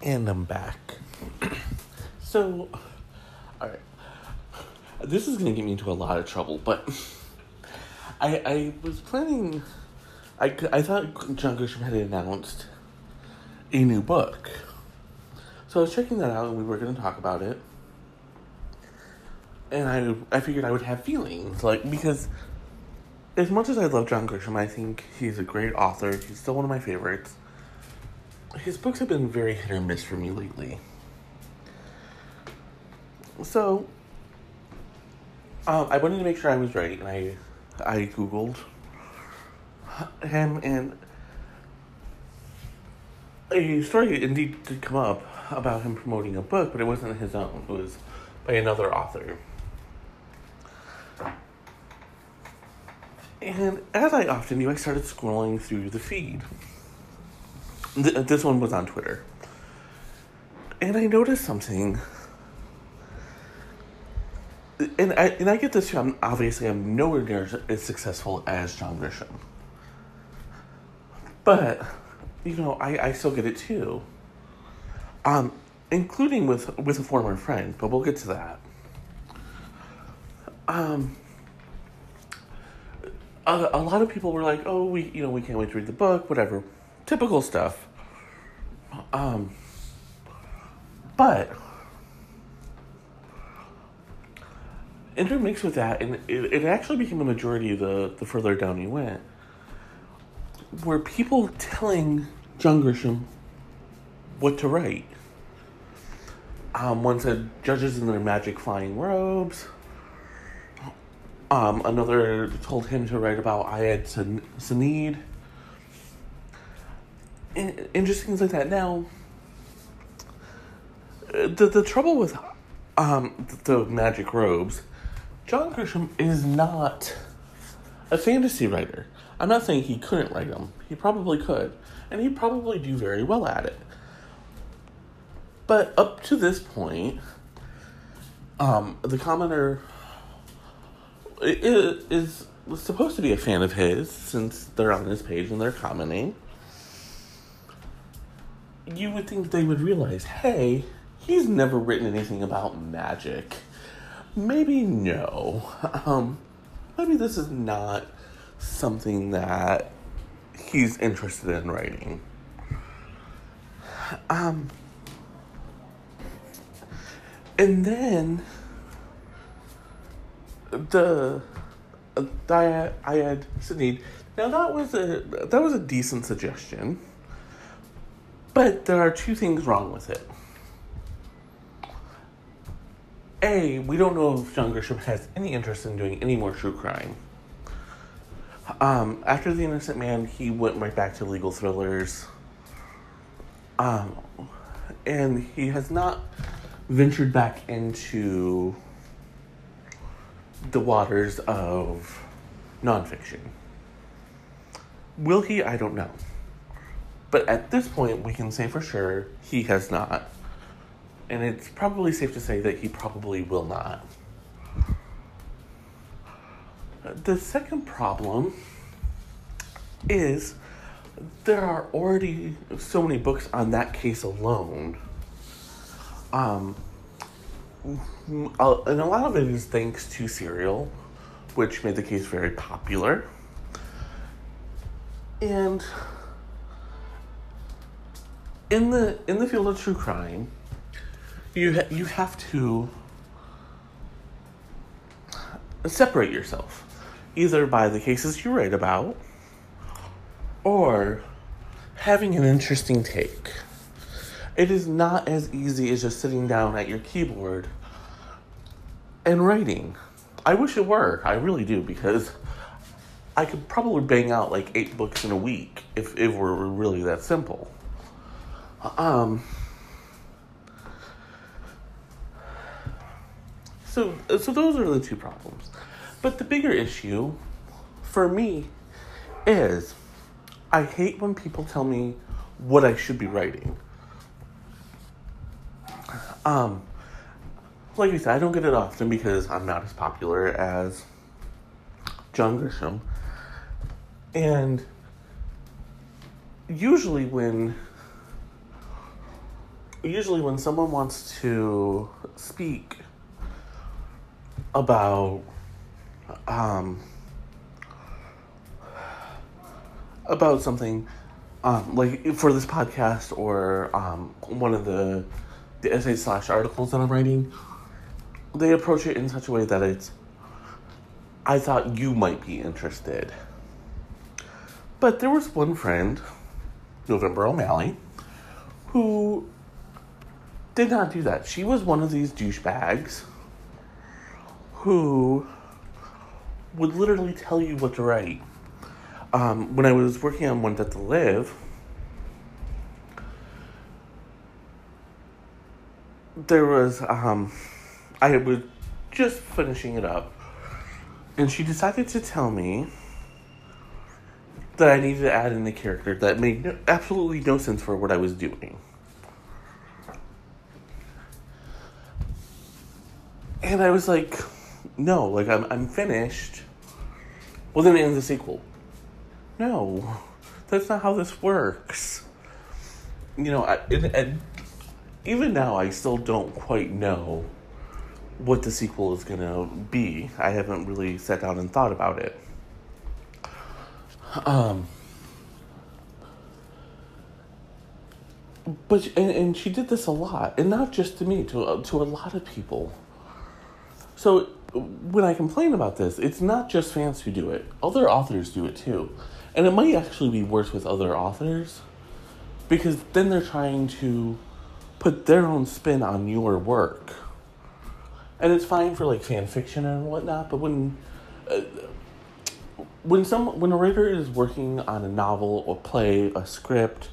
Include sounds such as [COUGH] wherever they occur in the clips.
And I'm back. so, alright. This is to get me into a lot of trouble, but I, I was planning. I, I thought John Grisham had announced a new book. So I was checking that out and we were to talk about it. And I, I figured I would have feelings. Like, because as much as I love John Grisham, I think he's a great author. He's still one of my favorites his books have been very hit or miss for me lately. So, um, I wanted to make sure I was right, and I, I googled him, and a story indeed did come up about him promoting a book, but it wasn't his own. It was by another author. And as I often do, I started scrolling through the feed. Th- this one was on Twitter. And I noticed something. And I, and I get this. I'm, obviously, I'm nowhere near as successful as John Grisham. But, you know, I, I still get it too. Um, including with, with a former friend, but we'll get to that. Um, a, a lot of people were like, oh, we, you know, we can't wait to read the book, whatever. Typical stuff. Um, but intermixed with that, and it, it actually became a majority the the further down you went, were people telling John Grisham what to write. Um, one said judges in their magic flying robes. Um, another told him to write about Adnan Syed just things like that. Now, the the trouble with um, the magic robes, John Grisham is not a fantasy writer. I'm not saying he couldn't write them. He probably could, and he'd probably do very well at it. But up to this point, um, the commenter is, is supposed to be a fan of his since they're on his page and they're commenting you would think they would realize, hey, he's never written anything about magic. Maybe no. Um, maybe this is not something that he's interested in writing. Um, and then the uh, I, had Sydney. Now that was a that was a decent suggestion. But there are two things wrong with it. A, we don't know if John Grisham has any interest in doing any more true crime. Um, after The Innocent Man, he went right back to legal thrillers. Um, and he has not ventured back into the waters of nonfiction. Will he? I don't know. But at this point, we can say for sure he has not. And it's probably safe to say that he probably will not. The second problem is there are already so many books on that case alone. Um, and a lot of it is thanks to Serial, which made the case very popular. And in the in the field of true crime, you ha- you have to separate yourself, either by the cases you write about, or having an interesting take. It is not as easy as just sitting down at your keyboard and writing. I wish it were. I really do because I could probably bang out like eight books in a week if it were really that simple. Um. So, so those are the two problems. But the bigger issue for me is I hate when people tell me what I should be writing. Um, like I said, I don't get it often because I'm not as popular as John Grisham. And usually when usually when someone wants to speak about um, about something um, like for this podcast or um, one of the the essay slash articles that I'm writing, they approach it in such a way that it's I thought you might be interested. But there was one friend, November O'Malley, who did not do that. She was one of these douchebags who would literally tell you what to write. Um, when I was working on One Death to Live, there was, um, I was just finishing it up, and she decided to tell me that I needed to add in a character that made no, absolutely no sense for what I was doing. And I was like, no, like I'm I'm finished. Well then in the sequel. No. That's not how this works. You know, I, and, and even now I still don't quite know what the sequel is gonna be. I haven't really sat down and thought about it. Um, but and, and she did this a lot, and not just to me, to to a lot of people. So when I complain about this, it's not just fans who do it; other authors do it too, and it might actually be worse with other authors, because then they're trying to put their own spin on your work, and it's fine for like fan fiction and whatnot. But when uh, when some when a writer is working on a novel or play, a script,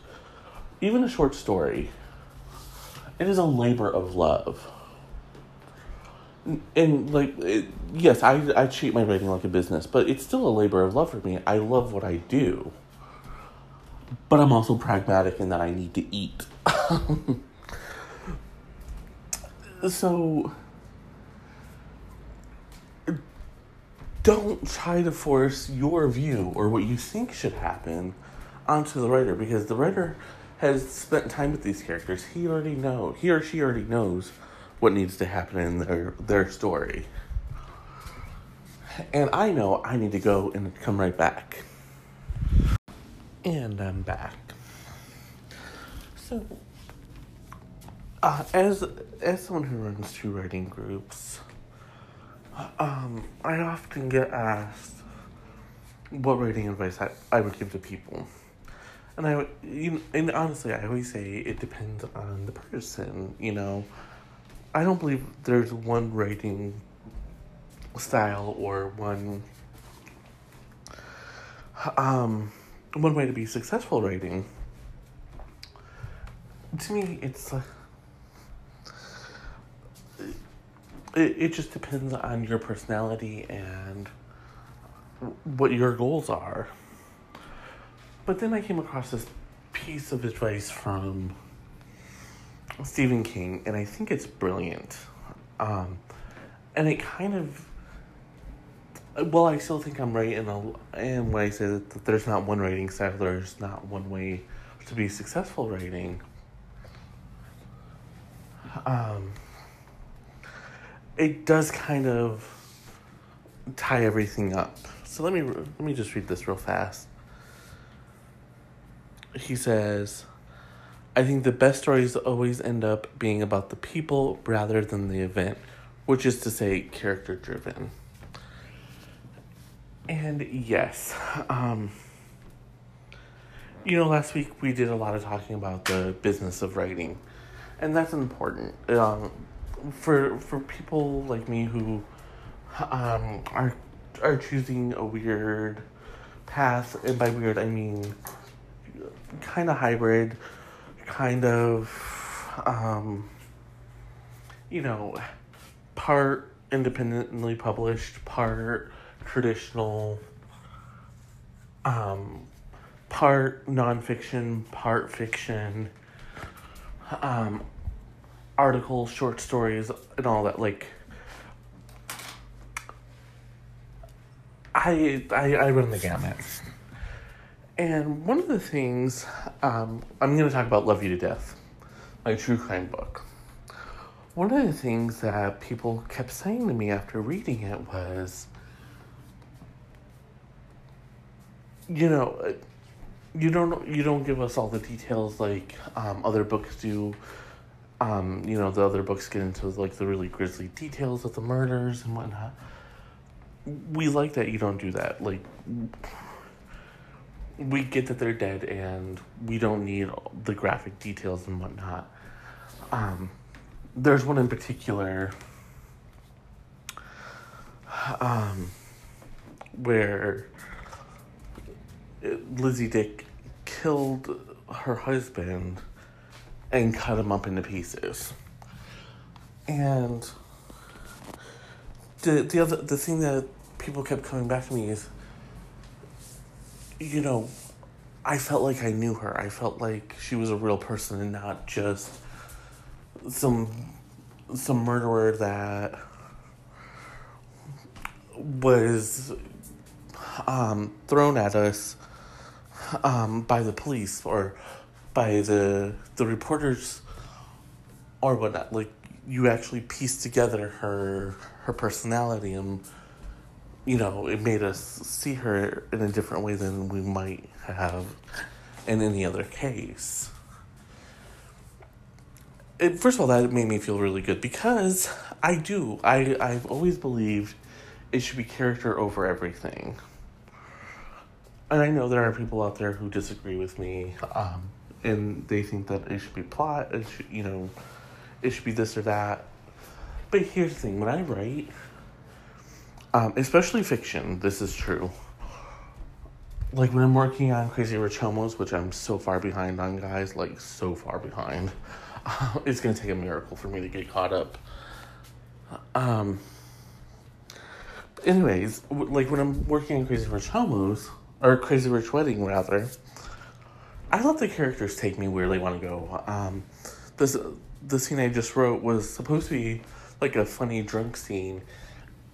even a short story, it is a labor of love. And like, it, yes, I I treat my writing like a business, but it's still a labor of love for me. I love what I do, but I'm also pragmatic in that I need to eat. [LAUGHS] so don't try to force your view or what you think should happen onto the writer because the writer has spent time with these characters. He already know he or she already knows what needs to happen in their their story. And I know I need to go and come right back. And I'm back. So uh, as as someone who runs two writing groups, um, I often get asked what writing advice I, I would give to people. And I you know, and honestly, I always say it depends on the person, you know. I don't believe there's one writing style or one um one way to be successful writing. To me, it's uh, it, it just depends on your personality and what your goals are. But then I came across this piece of advice from Stephen King, and I think it's brilliant. Um, and it kind of, well, I still think I'm right in a, in when I say that, there's not one writing style, there's not one way to be successful writing. Um, it does kind of tie everything up. So let me let me just read this real fast. He says, "I think the best stories always end up being about the people rather than the event, which is to say, character driven." And yes, um, you know, last week we did a lot of talking about the business of writing, and that's important. Um, for for people like me who um, are are choosing a weird path, and by weird I mean kind of hybrid, kind of um, you know, part independently published, part traditional, um, part nonfiction, part fiction. Um, articles, short stories, and all that. Like, I I, I run the gamut. And one of the things um, I'm going to talk about "Love You to Death," my true crime book. One of the things that people kept saying to me after reading it was, you know, you don't you don't give us all the details like um, other books do. Um, you know, the other books get into like the really grisly details of the murders and whatnot. We like that you don't do that. Like, we get that they're dead, and we don't need the graphic details and whatnot. Um, there's one in particular um, where Lizzie Dick killed her husband and cut him up into pieces. And the the other the thing that people kept coming back to me is you know, I felt like I knew her. I felt like she was a real person and not just some some murderer that was um, thrown at us um, by the police or by the the reporters or whatnot. Like you actually pieced together her her personality and you know it made us see her in a different way than we might have in any other case it, first of all, that made me feel really good because I do. I I've always believed it should be character over everything. And I know there are people out there who disagree with me, um, and they think that it should be plot. It should, you know, it should be this or that. But here's the thing: when I write, um, especially fiction, this is true. Like when I'm working on Crazy Rich Homos, which I'm so far behind on, guys, like so far behind. [LAUGHS] it's going to take a miracle for me to get caught up. Um. Anyways, like when I'm working on Crazy Rich Homos or Crazy Rich Wedding rather, I let the characters take me where they want to go. Um, this the scene I just wrote was supposed to be like a funny drunk scene,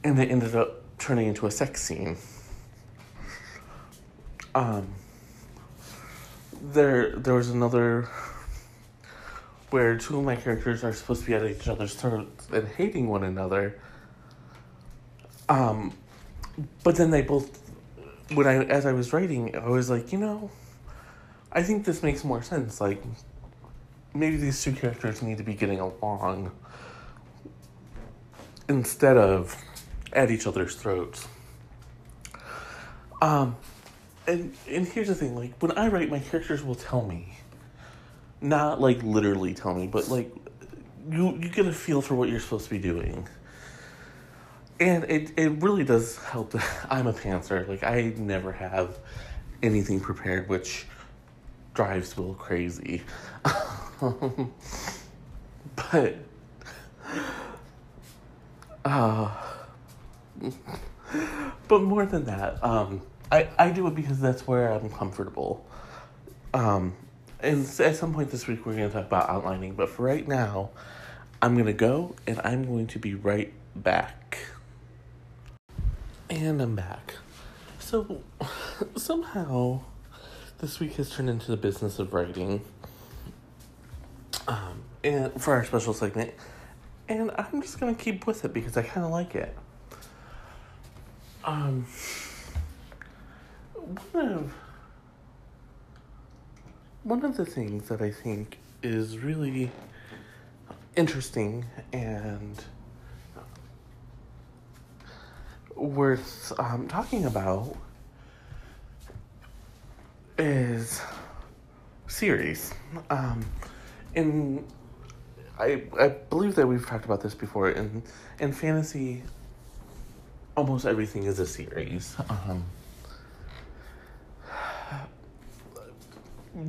and they ended up turning into a sex scene. Um, there there was another where two of my characters are supposed to be at each other's throats and hating one another. Um, but then they both, when I as I was writing, I was like, you know, I think this makes more sense. Like, maybe these two characters need to be getting along instead of at each other's throats. Um, and and here's the thing: like when I write, my characters will tell me not like literally tell me, but like you you get a feel for what you're supposed to be doing. And it, it really does help [LAUGHS] I'm a pantser. Like I never have anything prepared, which drives Will crazy. [LAUGHS] but uh [LAUGHS] but more than that, um I, I do it because that's where I'm comfortable. Um and at some point this week we're going to talk about outlining but for right now i'm going to go and i'm going to be right back. And i'm back. So [SIGHS] somehow this week has turned into the business of writing. Um, and for our special segment. And i'm just going to keep with it because i kind of like it um one of one of the things that I think is really interesting and worth um, talking about is series. Um, in I I believe that we've talked about this before. In in fantasy, almost everything is a series. Um,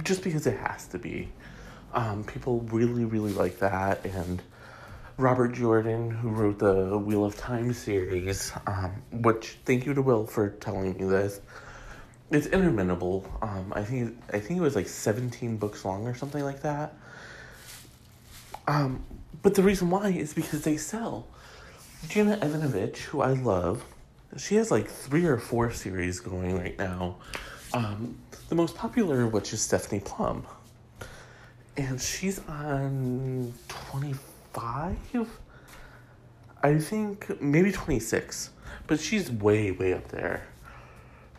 just because it has to be. Um, people really, really like that. And Robert Jordan, who wrote the Wheel of Time series, um, which thank you to Will for telling me this. It's interminable. Um, I think I think it was like seventeen books long or something like that. Um, but the reason why is because they sell. Janet Evanovich, who I love, she has like three or four series going right now. Um, the most popular, which is Stephanie Plum. and she's on 25 i think maybe 26 but she's way way up there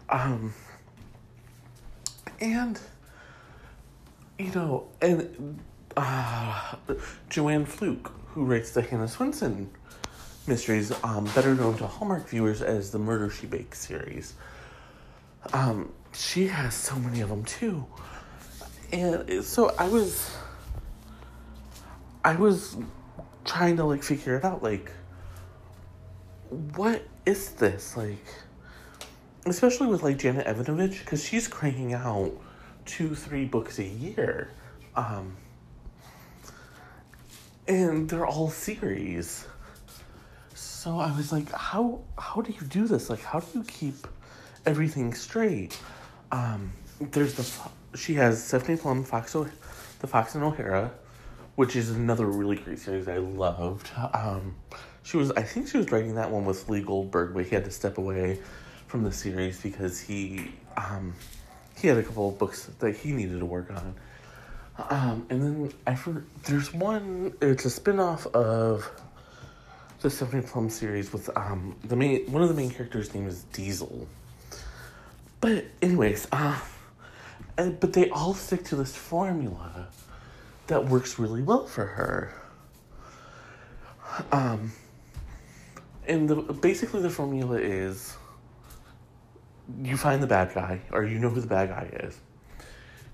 um and you know and uh joanne fluke who writes the hannah swensen mysteries um better known to hallmark viewers as the murder she bakes series. Um she has so many of them too. And so I was I was trying to like figure it out like what is this? Like especially with like Janet Evanovich because she's cranking out two three books a year. Um and they're all series so I was like how how do you do this like how do you keep everything straight um there's the she has Stephanie Plum, Fox, o- the Fox and O'Hara, which is another really great series I loved. Um, she was, I think she was writing that one with Lee Goldberg, but he had to step away from the series because he, um, he had a couple of books that he needed to work on. Um, and then I heard there's one. It's a spin-off of the Stephanie Plum series with um the main one of the main characters' name is Diesel. But anyways, uh, but they all stick to this formula that works really well for her. Um, and the basically the formula is you find the bad guy, or you know who the bad guy is.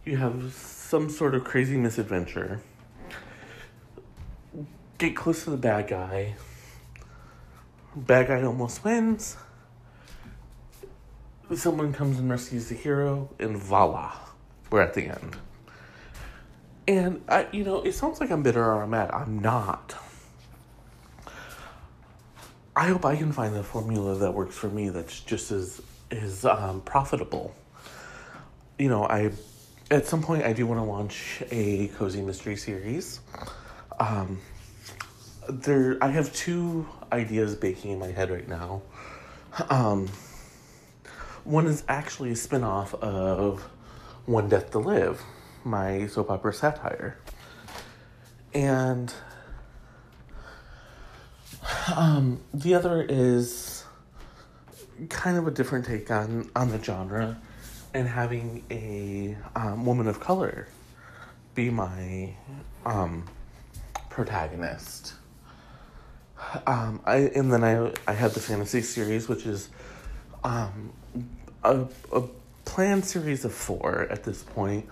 You have some sort of crazy misadventure. Get close to the bad guy. Bad guy almost wins. Someone comes and rescues the hero, and voila we're at the end. And I, you know, it sounds like I'm bitter or I'm mad. I'm not. I hope I can find the formula that works for me. That's just as is um, profitable. You know, I at some point I do want to launch a cozy mystery series. Um, there, I have two ideas baking in my head right now. Um, one is actually a spinoff of one Death to Live, my soap opera satire. And um, the other is kind of a different take on, on the genre and having a um, woman of color be my um, protagonist. Um, I and then I I had the fantasy series, which is um, a, a planned series of four at this point.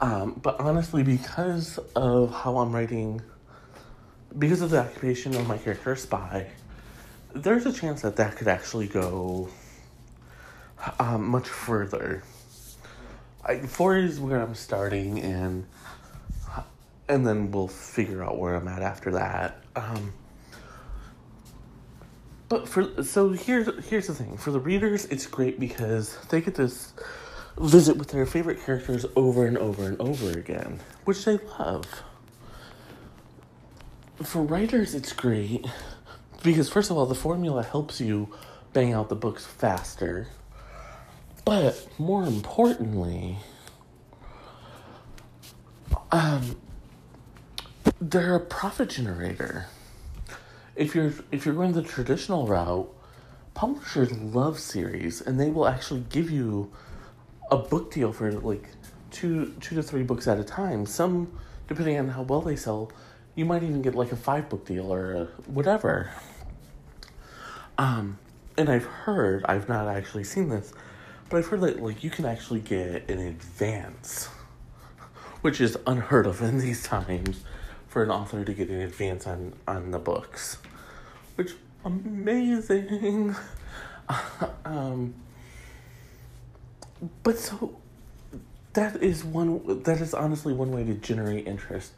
Um, but honestly, because of how I'm writing, because of the occupation of my character, spy, there's a chance that that could actually go um, much further. I, four is where I'm starting, and and then we'll figure out where I'm at after that. Um, but for so here's here's the thing for the readers, it's great because they get to visit with their favorite characters over and over and over again, which they love. For writers, it's great because first of all, the formula helps you bang out the books faster. But more importantly, um, they're a profit generator if you're if you're going the traditional route, publishers love series and they will actually give you a book deal for like two two to three books at a time. Some depending on how well they sell, you might even get like a five book deal or whatever. Um, and I've heard, I've not actually seen this, but I've heard that like you can actually get an advance, which is unheard of in these times for an author to get an advance on on the books, which amazing. [LAUGHS] um, but so that is one that is honestly one way to generate interest.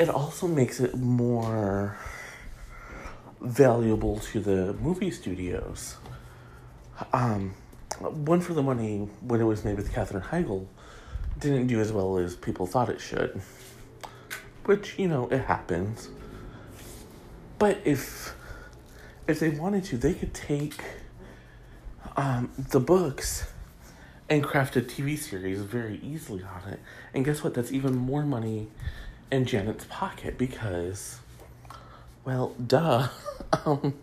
It also makes it more valuable to the movie studios. Um, one for the money when it was made with Katherine Heigl didn't do as well as people thought it should which you know it happens. But if if they wanted to, they could take um, the books and craft a TV series very easily on it. And guess what? That's even more money in Janet's pocket because, well, duh. [LAUGHS] um,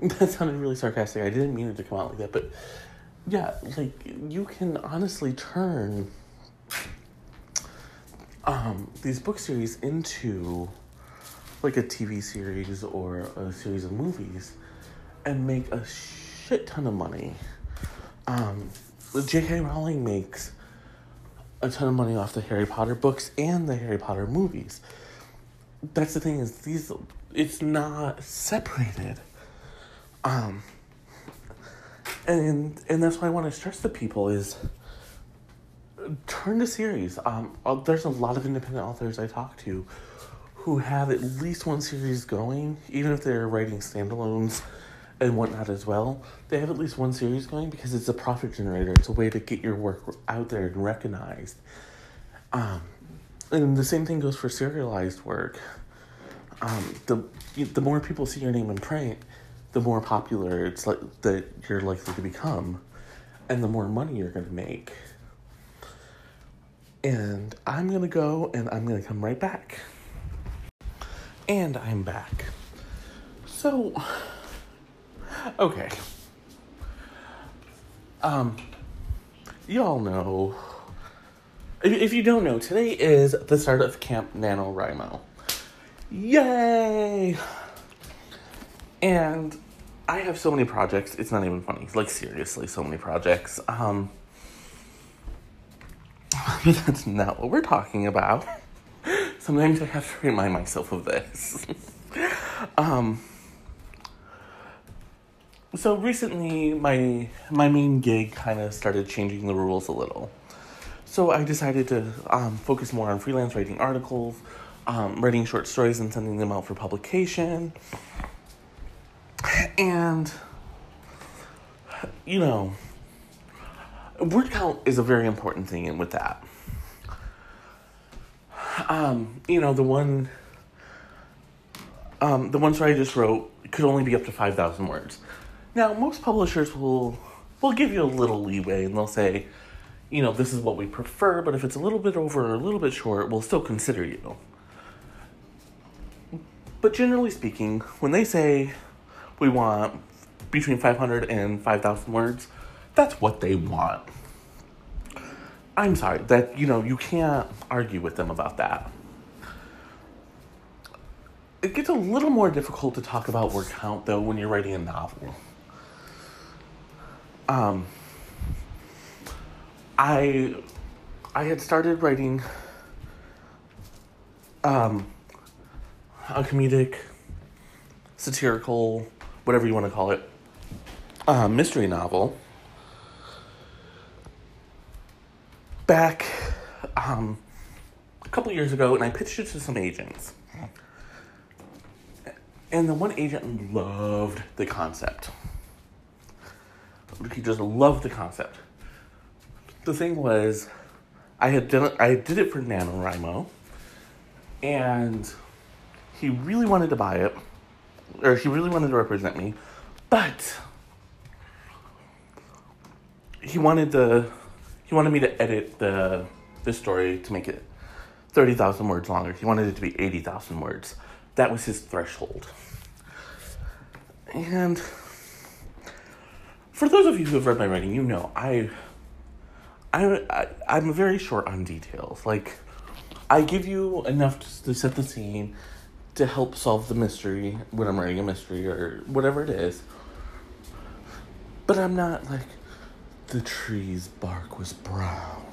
that sounded really sarcastic. I didn't mean it to come out like that, but yeah, like you can honestly turn um, these book series into like a TV series or a series of movies and make a shit ton of money. Um, J.K. Rowling makes a ton of money off the Harry Potter books and the Harry Potter movies. That's the thing is these it's not separated. Um and and that's why I want to stress to people is turn to series. Um, uh, there's a lot of independent authors I talk to who have at least one series going, even if they're writing standalones and whatnot as well. They have at least one series going because it's a profit generator. It's a way to get your work out there and recognized. Um, and the same thing goes for serialized work. Um, the the more people see your name in print, the more popular it's like that you're likely to become, and the more money you're going to make. And I'm gonna go, and I'm gonna come right back. And I'm back. So, okay. Um, y'all know. If you don't know, today is the start of Camp NaNoWriMo. Yay! And I have so many projects, it's not even funny. Like, seriously, so many projects. Um, [LAUGHS] that's not what we're talking about. Sometimes I have to remind myself of this. [LAUGHS] um, so recently, my my main gig kind of started changing the rules a little. So I decided to um, focus more on freelance writing articles, um, writing short stories, and sending them out for publication. And you know, word count is a very important thing, and with that, um, you know, the one, um, the one story I just wrote could only be up to five thousand words. Now, most publishers will will give you a little leeway, and they'll say, you know, this is what we prefer, but if it's a little bit over or a little bit short, we'll still consider you. But generally speaking, when they say we want between 500 and 5,000 words, that's what they want. I'm sorry, that, you know, you can't argue with them about that. It gets a little more difficult to talk about word count, though, when you're writing a novel. Um, I, I had started writing um, a comedic, satirical, whatever you want to call it, uh, mystery novel back um, a couple years ago, and I pitched it to some agents. And the one agent loved the concept. He just loved the concept. The thing was, I had done it, I did it for NaNoWriMo, and he really wanted to buy it, or he really wanted to represent me, but he wanted the he wanted me to edit the the story to make it thirty thousand words longer. He wanted it to be eighty thousand words. That was his threshold. And for those of you who have read my writing, you know I I, I I'm very short on details. Like I give you enough to, to set the scene to help solve the mystery when I'm writing a mystery or whatever it is. But I'm not like the tree's bark was brown,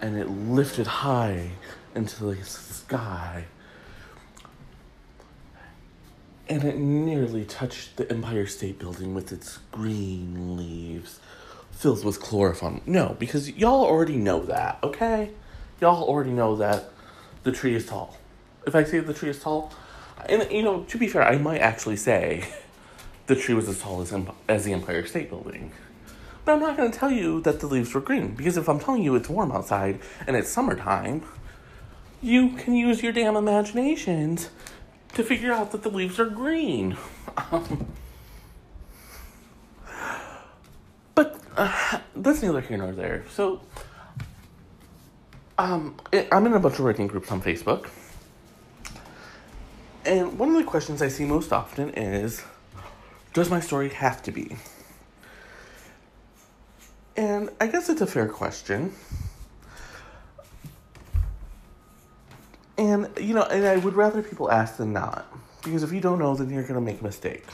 and it lifted high into the sky, and it nearly touched the Empire State Building with its green leaves filled with chlorophyll. No, because y'all already know that, okay? Y'all already know that the tree is tall. If I say the tree is tall, and you know, to be fair, I might actually say [LAUGHS] the tree was as tall as, as the Empire State Building. But I'm not going to tell you that the leaves were green because if I'm telling you it's warm outside and it's summertime, you can use your damn imaginations to figure out that the leaves are green. [LAUGHS] But uh, that's neither here nor there. So, um, I'm in a bunch of writing groups on Facebook. And one of the questions I see most often is Does my story have to be? And I guess it's a fair question. And, you know, and I would rather people ask than not. Because if you don't know, then you're going to make a mistake.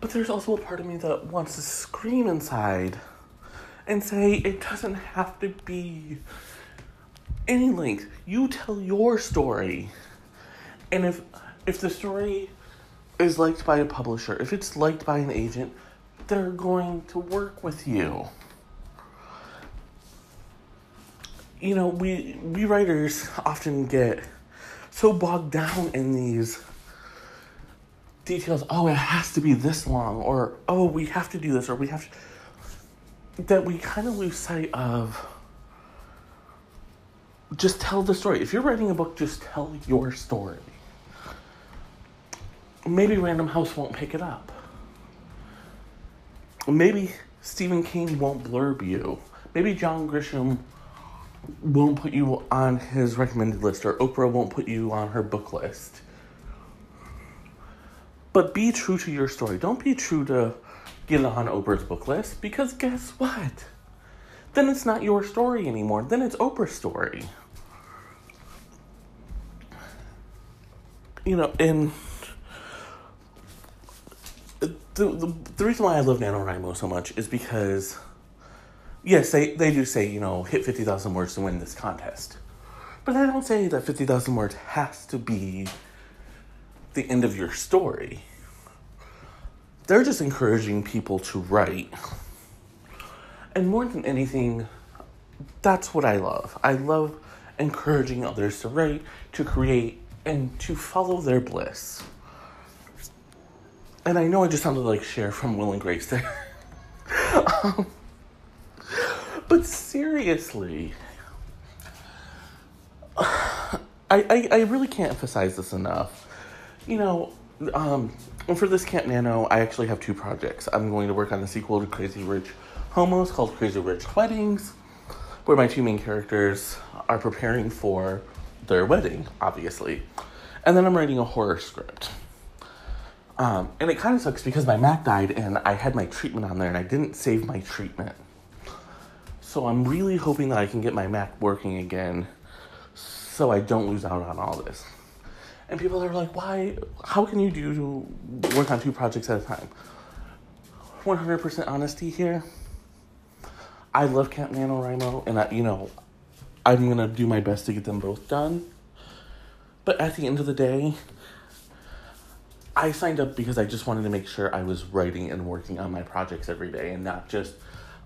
But there's also a part of me that wants to scream inside and say it doesn't have to be any length. You tell your story. And if if the story is liked by a publisher, if it's liked by an agent, they're going to work with you. You know, we we writers often get so bogged down in these details. Oh, it has to be this long, or oh, we have to do this, or we have to, that we kind of lose sight of. Just tell the story. If you're writing a book, just tell your story. Maybe Random House won't pick it up. Maybe Stephen King won't blurb you. Maybe John Grisham won't put you on his recommended list, or Oprah won't put you on her book list. But be true to your story. Don't be true to get on Oprah's book list because guess what? Then it's not your story anymore. Then it's Oprah's story. You know, and the, the, reason why I love NaNoWriMo so much is because, yes, they, they do say, you know, hit 50,000 words to win this contest. But I don't say that 50,000 words has to be the end of your story. They're just encouraging people to write. And more than anything, that's what I love. I love encouraging others to write, to create, and to follow their bliss and I know I just sounded like Cher from Will and Grace there. [LAUGHS] um, but seriously, I, I, I really can't emphasize this enough. You know, um, for this Camp Nano, I actually have two projects. I'm going to work on the sequel to Crazy Rich Homos called Crazy Rich Weddings, where my two main characters are preparing for their wedding, obviously. And then I'm writing a horror script. Um, and it kind of sucks because my Mac died and I had my treatment on there and I didn't save my treatment. So I'm really hoping that I can get my Mac working again so I don't lose out on all this. And people are like, why? How can you do work on two projects at a time? 100% honesty here. I love Camp NaNoWriMo, and I, you know, I'm gonna do my best to get them both done. But at the end of the day, I signed up because I just wanted to make sure I was writing and working on my projects every day and not just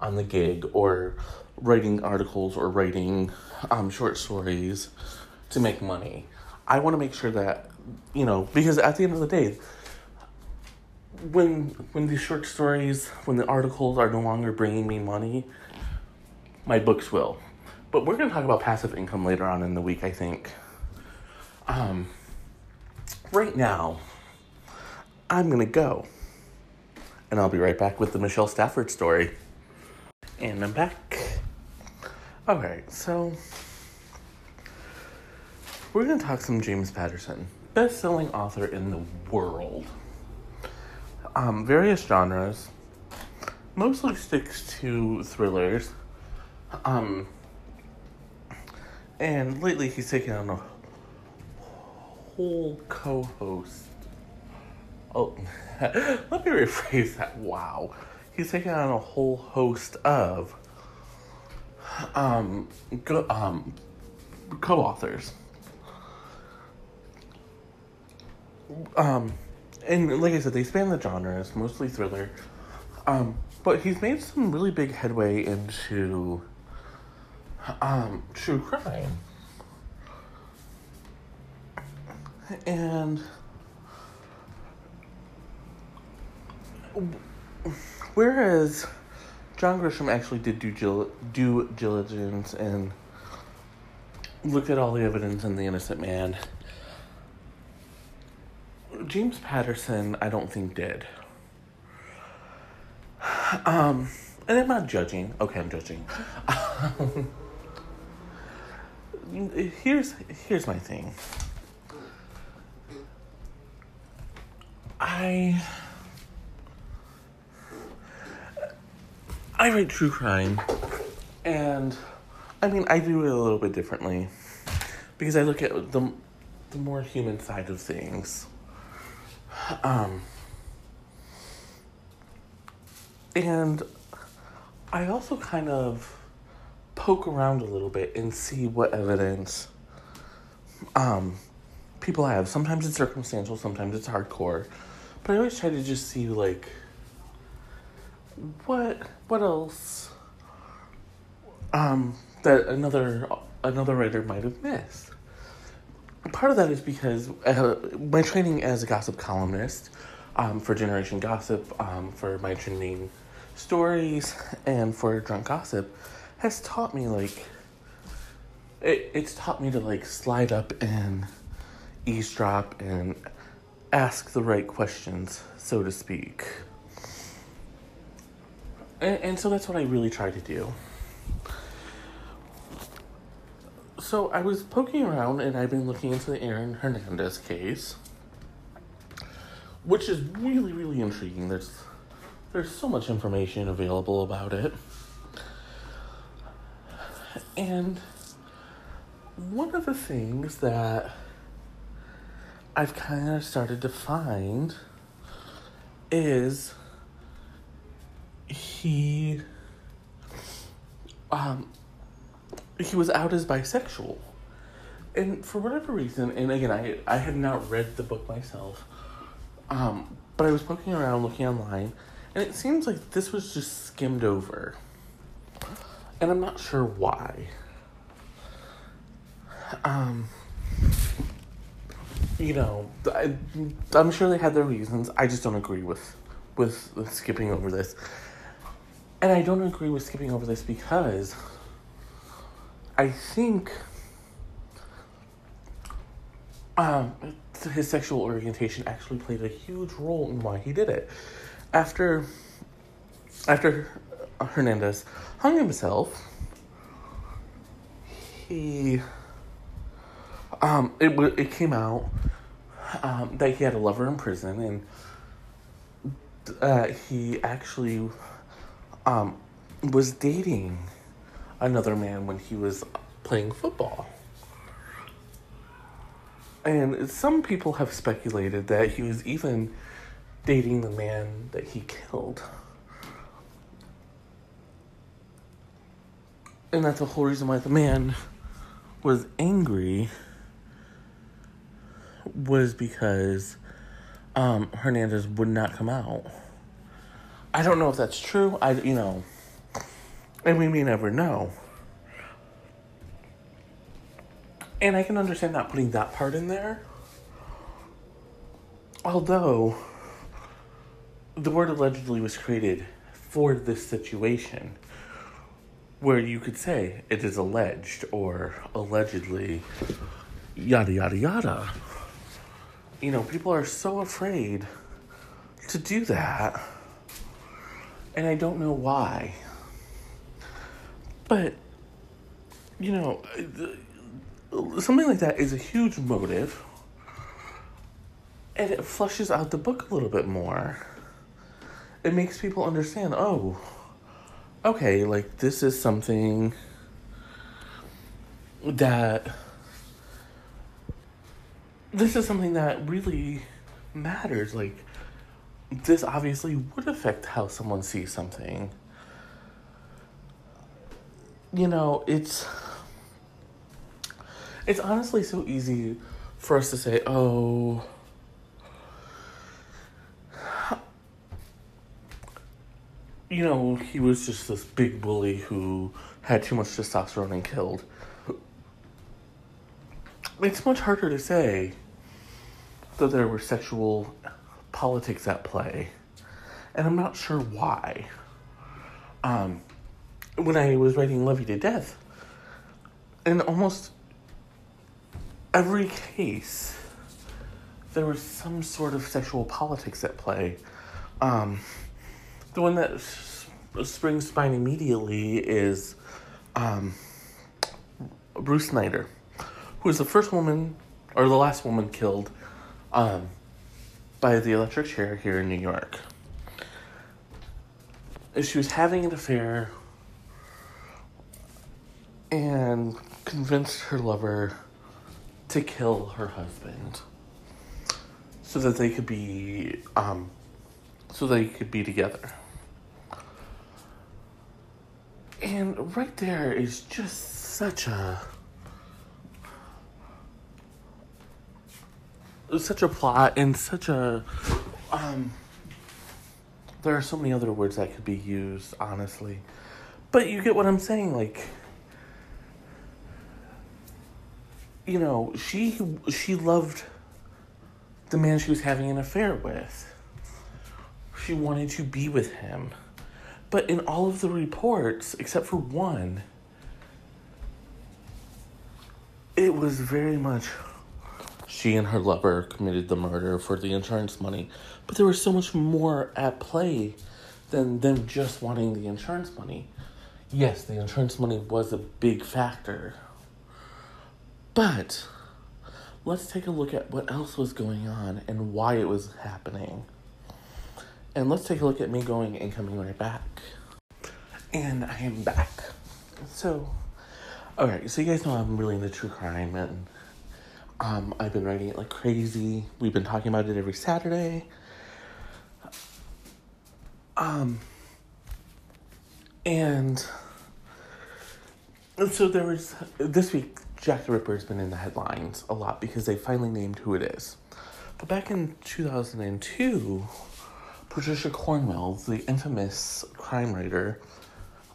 on the gig or writing articles or writing um, short stories to make money. I want to make sure that, you know, because at the end of the day, when when these short stories, when the articles are no longer bringing me money, my books will. But we're going to talk about passive income later on in the week, I think. Um, right now, I'm going to go. And I'll be right back with the Michelle Stafford story. And I'm back. Alright, so we're going to talk some James Patterson, best selling author in the world. Um, various genres, mostly sticks to thrillers. Um, and lately he's taken on a whole co host Oh, [LAUGHS] let me rephrase that. Wow. He's taken on a whole host of um, go, um, co-authors. Um, and like I said, they span the genres, mostly thriller. Um, but he's made some really big headway into um, true crime. And whereas John Grisham actually did due, due diligence and looked at all the evidence in The Innocent Man, James Patterson, I don't think, did. Um, and I'm not judging. Okay, I'm judging. [LAUGHS] here's here's my thing. I I write true crime, and I mean I do it a little bit differently because I look at the the more human side of things. Um, and I also kind of poke around a little bit and see what evidence um, people have. Sometimes it's circumstantial, sometimes it's hardcore, but I always try to just see like what what else um, that another another writer might have missed. Part of that is because uh, my training as a gossip columnist um, for Generation Gossip, um, for my trending stories, and for drunk gossip has taught me like it, it's taught me to like slide up and eavesdrop and ask the right questions, so to speak. And, and so that's what I really try to do. So I was poking around and I've been looking into the Aaron Hernandez case, which is really, really intriguing. There's there's so much information available about it. And one of the things that I've kind of started to find is he um he was out as bisexual. And for whatever reason, and again I I had not read the book myself. Um, but I was poking around looking online and it seems like this was just skimmed over. And I'm not sure why. Um you know, I, I'm sure they had their reasons. I just don't agree with, with with skipping over this. And I don't agree with skipping over this because I think um, his sexual orientation actually played a huge role in why he did it. After after Hernandez hung himself, he um, it it came out um, that he had a lover in prison, and uh, he actually um, was dating another man when he was playing football. And some people have speculated that he was even dating the man that he killed. And that's the whole reason why the man was angry was because um, Hernandez would not come out. I don't know if that's true. I you know, and we may never know. And I can understand not putting that part in there. Although the word allegedly was created for this situation where you could say it is alleged or allegedly yada yada yada you know, people are so afraid to do that. And I don't know why. But, you know, something like that is a huge motive. And it flushes out the book a little bit more. It makes people understand oh, okay, like this is something that this is something that really matters. Like, this obviously would affect how someone sees something. You know, it's. It's honestly so easy for us to say, oh. You know, he was just this big bully who had too much testosterone and killed. It's much harder to say that there were sexual politics at play, and I'm not sure why. Um, when I was writing Love You to Death, in almost every case, there was some sort of sexual politics at play. Um, the one that springs to mind immediately is um, Ruth Snyder, who was the first woman or the last woman killed um, by the electric chair here in New York. She was having an affair and convinced her lover to kill her husband so that they could be um, so they could be together. And right there is just such a such a plot and such a um there are so many other words that could be used honestly. But you get what i'm saying like you know she she loved the man she was having an affair with. She wanted to be with him. But in all of the reports except for one it was very much she and her lover committed the murder for the insurance money. But there was so much more at play than them just wanting the insurance money. Yes, the insurance money was a big factor. But let's take a look at what else was going on and why it was happening. And let's take a look at me going and coming right back. And I am back. So, alright, so you guys know I'm really into true crime and um, I've been writing it like crazy. We've been talking about it every Saturday. Um, and, and so there was this week. Jack the Ripper has been in the headlines a lot because they finally named who it is. But back in 2002, Patricia Cornwell, the infamous crime writer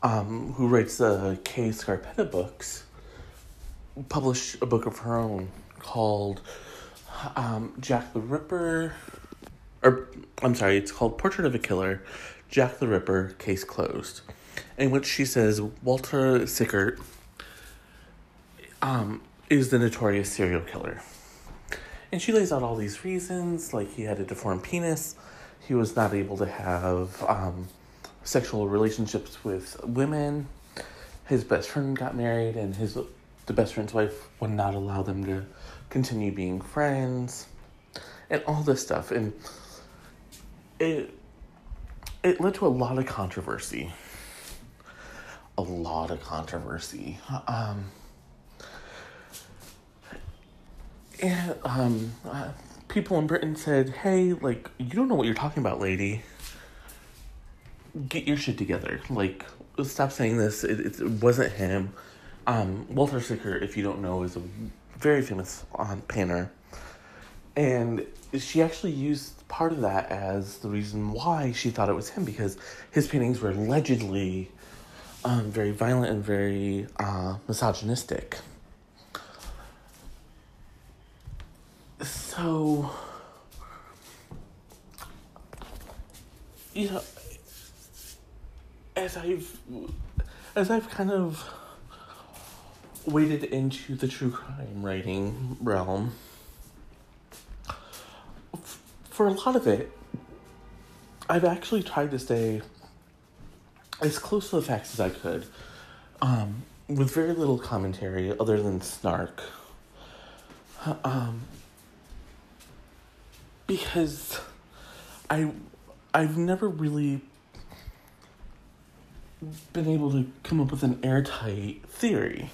um, who writes the Kay Scarpetta books, published a book of her own called um, Jack the Ripper, or I'm sorry, it's called Portrait of a Killer, Jack the Ripper, Case Closed, in which she says Walter Sickert um, is the notorious serial killer. And she lays out all these reasons, like he had a deformed penis, he was not able to have um, sexual relationships with women, his best friend got married, and his the best friend's wife would not allow them to continue being friends and all this stuff and it it led to a lot of controversy. A lot of controversy. Um and um uh, people in britain said hey like you don't know what you're talking about lady. Get your shit together. Like stop saying this. It, it wasn't him. Um walter sickert if you don't know is a very famous um, painter. And she actually used part of that as the reason why she thought it was him because his paintings were allegedly um, very violent and very uh, misogynistic. So, you know, as I've as I've kind of waded into the true crime writing realm, for a lot of it, I've actually tried to stay as close to the facts as I could, um, with very little commentary other than snark. Um, because I I've never really been able to come up with an airtight theory.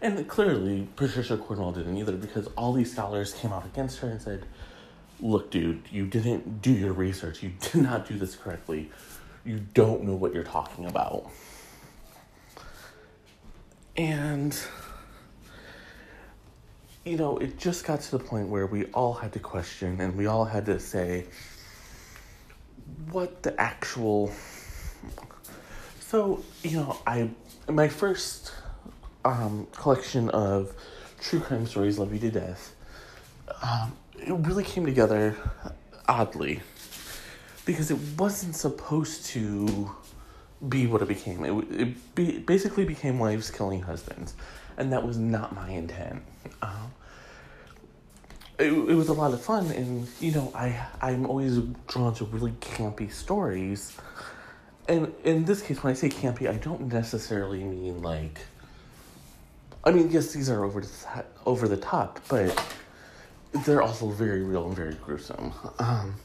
And clearly, Patricia Cornwell didn't either because all these scholars came out against her and said, Look, dude, you didn't do your research. You did not do this correctly. You don't know what you're talking about. And, you know, it just got to the point where we all had to question and we all had to say what the actual. So, you know, I. My first um, collection of true crime stories, Love You to Death, um, it really came together oddly because it wasn't supposed to be what it became. It, it be, basically became wives killing husbands, and that was not my intent. Um, it, it was a lot of fun, and you know, I I'm always drawn to really campy stories, and in this case, when I say campy, I don't necessarily mean like. I mean, yes, these are over the over the top, but they're also very real and very gruesome. Um,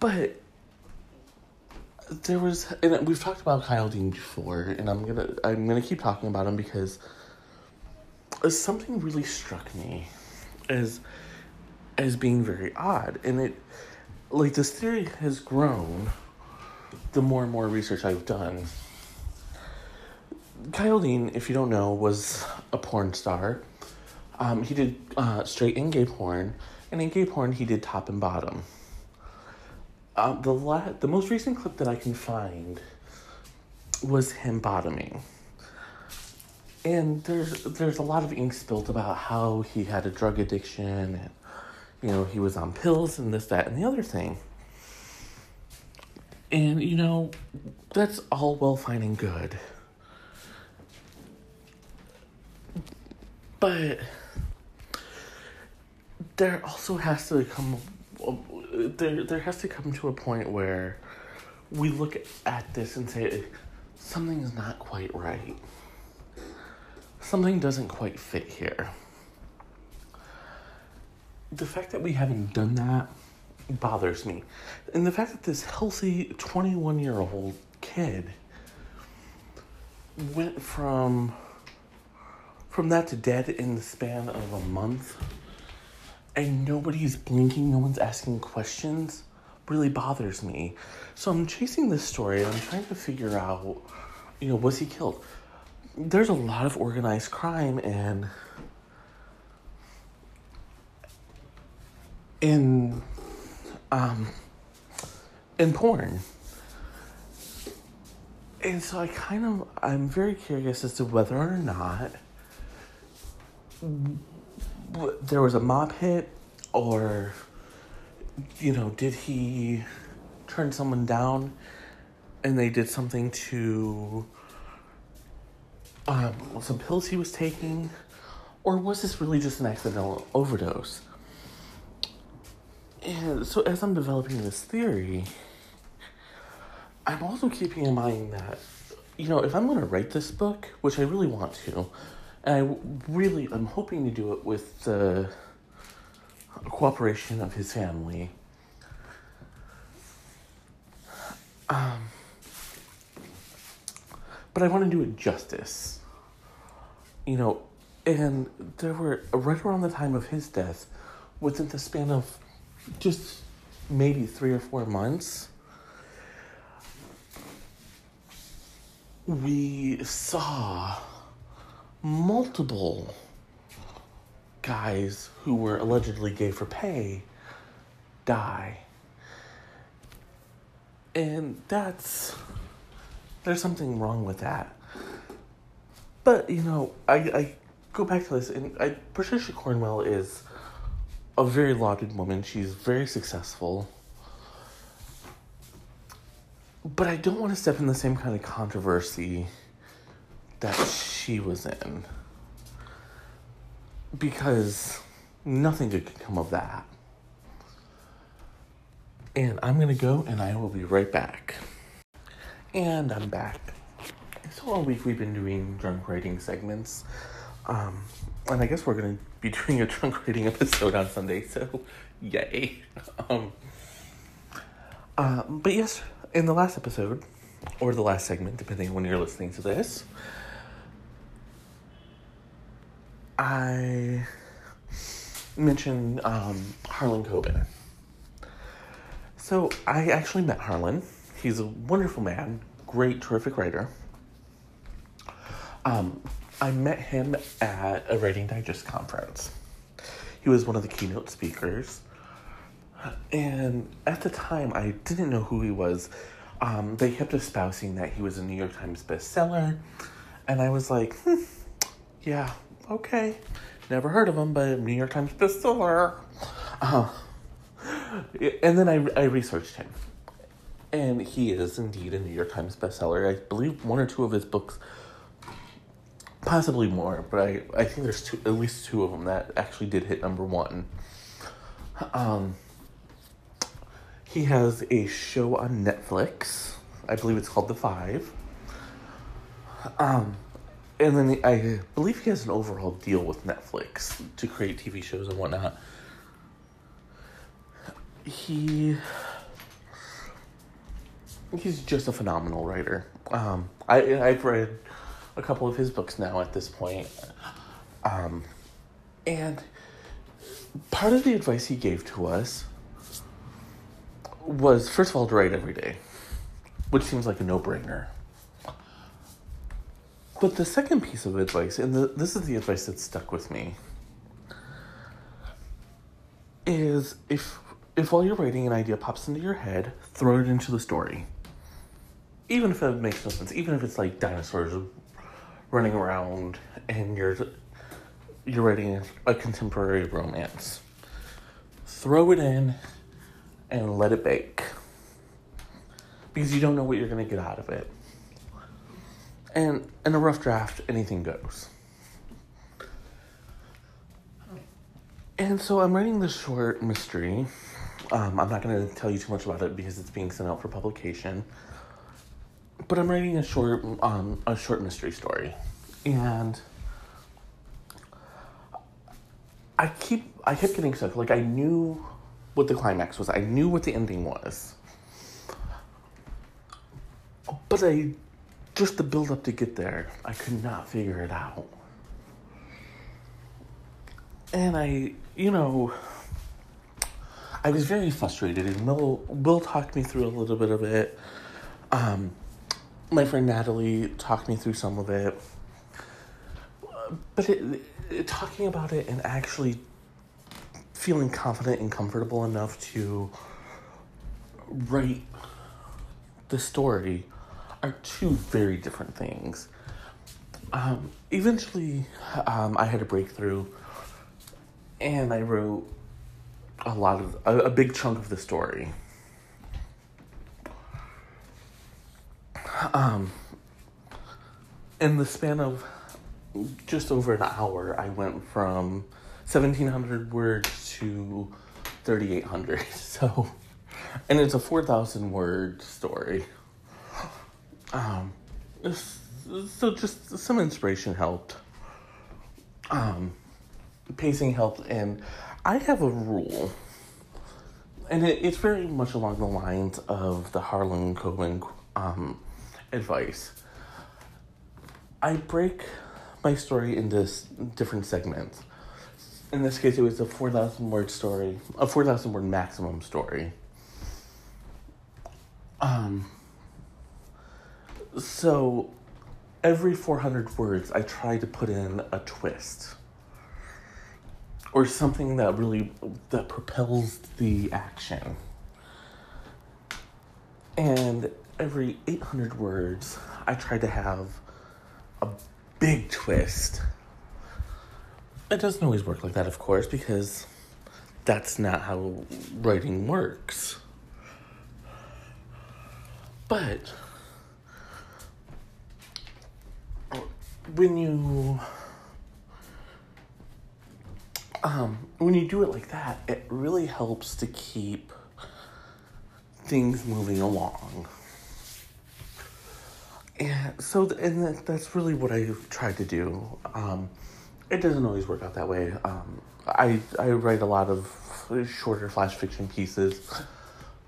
but there was, and we've talked about Kyle Dean before, and I'm gonna I'm gonna keep talking about him because something really struck me as as being very odd, and it like this theory has grown the more and more research I've done. Kyle Dean, if you don't know, was a porn star. Um, he did uh, straight and gay porn, and in gay porn, he did top and bottom. Uh, the la- the most recent clip that I can find was him bottoming, and there's there's a lot of ink spilled about how he had a drug addiction and you know he was on pills and this that and the other thing. And you know that's all well fine and good. But there also has to come there there has to come to a point where we look at this and say something is not quite right. Something doesn't quite fit here. The fact that we haven't done that bothers me. And the fact that this healthy 21 year old kid went from from that to dead in the span of a month and nobody's blinking, no one's asking questions, really bothers me. So I'm chasing this story I'm trying to figure out, you know, was he killed? There's a lot of organized crime and in um in porn. And so I kind of I'm very curious as to whether or not there was a mob hit or you know did he turn someone down and they did something to um, some pills he was taking? Or was this really just an accidental overdose? And so as i'm developing this theory i'm also keeping in mind that you know if i'm going to write this book which i really want to and I really, I'm hoping to do it with the cooperation of his family. Um, but I want to do it justice. You know, and there were, right around the time of his death, within the span of just maybe three or four months, we saw multiple guys who were allegedly gay for pay die. And that's. There's something wrong with that. But, you know, I, I go back to this, and I, Patricia Cornwell is a very lauded woman. She's very successful. But I don't want to step in the same kind of controversy that she was in. Because nothing good could come of that. And I'm gonna go and I will be right back. And I'm back. So all week we've been doing drunk writing segments. Um, and I guess we're gonna be [LAUGHS] doing a drunk writing episode on Sunday, so yay. [LAUGHS] Um, uh, but yes, in the last episode, or the last segment, depending on when you're listening to this, I mentioned um, Harlan Coben. So I actually met Harlan. He's a wonderful man, great, terrific writer. Um, I met him at a Writing Digest conference. He was one of the keynote speakers. And at the time, I didn't know who he was. Um, they kept espousing that he was a New York Times bestseller. And I was like, hmm, yeah, okay, never heard of him, but New York Times bestseller. Uh, and then I, I researched him. And he is indeed a New York Times bestseller. I believe one or two of his books, possibly more, but I, I think there's two, at least two of them that actually did hit number one. Um, he has a show on Netflix. I believe it's called The Five. Um, and then I believe he has an overall deal with Netflix to create TV shows and whatnot. He he's just a phenomenal writer. Um, I I've read a couple of his books now at this point. Um, and part of the advice he gave to us was first of all to write every day, which seems like a no brainer. But the second piece of advice, and the, this is the advice that stuck with me, is if if while you're writing an idea pops into your head, throw it into the story. Even if it makes no sense, even if it's like dinosaurs running around and you're you're writing a contemporary romance. Throw it in and let it bake. Because you don't know what you're going to get out of it. And in a rough draft, anything goes. And so I'm writing this short mystery. Um, I'm not going to tell you too much about it because it's being sent out for publication. But I'm writing a short, um, a short mystery story, and I keep, I kept getting stuck. Like I knew what the climax was. I knew what the ending was, but I just the build up to get there, I could not figure it out. And I, you know, I was very frustrated, and Will Will talked me through a little bit of it. Um, my friend Natalie talked me through some of it, but it, it, talking about it and actually feeling confident and comfortable enough to write the story are two very different things. Um, eventually, um, I had a breakthrough, and I wrote a lot of a, a big chunk of the story. Um, in the span of just over an hour, I went from seventeen hundred words to thirty eight hundred. [LAUGHS] So, and it's a four thousand word story. Um, so just some inspiration helped. Um, pacing helped, and I have a rule, and it, it's very much along the lines of the Harlan Coben um, advice. I break my story into different segments. In this case, it was a 4,000 word story, a 4,000 word maximum story. Um, so every 400 words, I try to put in a twist or something that really that propels the action. And every 800 words, I try to have a big twist. It doesn't always work like that, of course, because that's not how writing works. But when you um, when you do it like that, it really helps to keep things moving along. And so, and that, that's really what I tried to do. Um, it doesn't always work out that way. Um, I I write a lot of shorter flash fiction pieces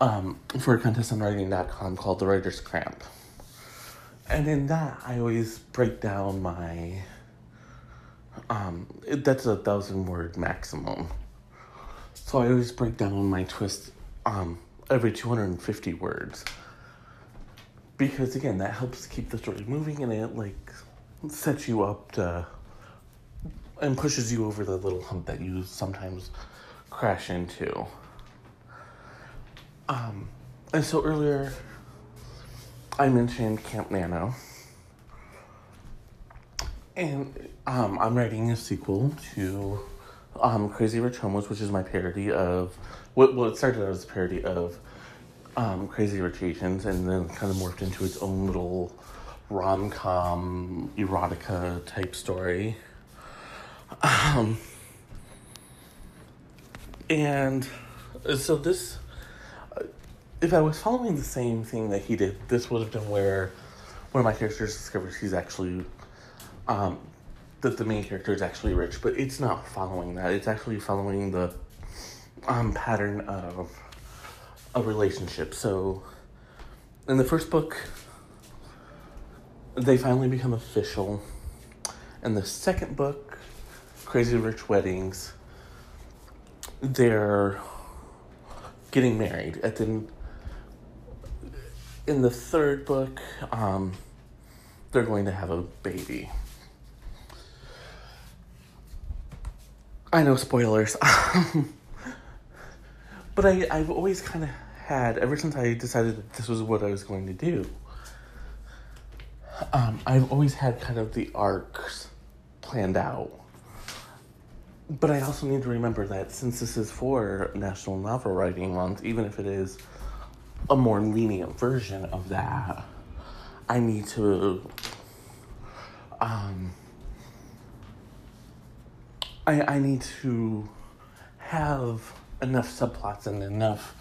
um, for a contest on writing.com called The Writer's Cramp. And in that, I always break down my. Um, that's a thousand word maximum. So I always break down my twist um, every 250 words. Because again, that helps keep the story moving and it like sets you up to and pushes you over the little hump that you sometimes crash into. Um, and so earlier I mentioned Camp Nano. And um, I'm writing a sequel to um, Crazy Rich Homos, which is my parody of. Well, it started out as a parody of um, Crazy Rich Asians and then kind of morphed into its own little rom com erotica type story. Um, and so this if I was following the same thing that he did, this would have been where one of my characters discovers he's actually um, that the main character is actually rich, but it's not following that. It's actually following the um, pattern of a relationship. So, in the first book, they finally become official. In the second book, Crazy Rich Weddings, they're getting married. And then in the third book, um, they're going to have a baby. I know spoilers. [LAUGHS] but I, I've always kind of had, ever since I decided that this was what I was going to do, um, I've always had kind of the arcs planned out. But I also need to remember that since this is for National Novel Writing Month, even if it is a more lenient version of that, I need to um, I, I need to have enough subplots and enough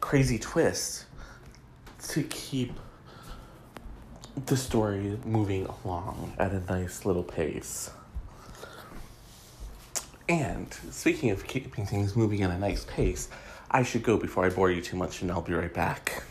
crazy twists to keep the story moving along at a nice little pace. And speaking of keeping things moving at a nice pace, I should go before I bore you too much, and I'll be right back.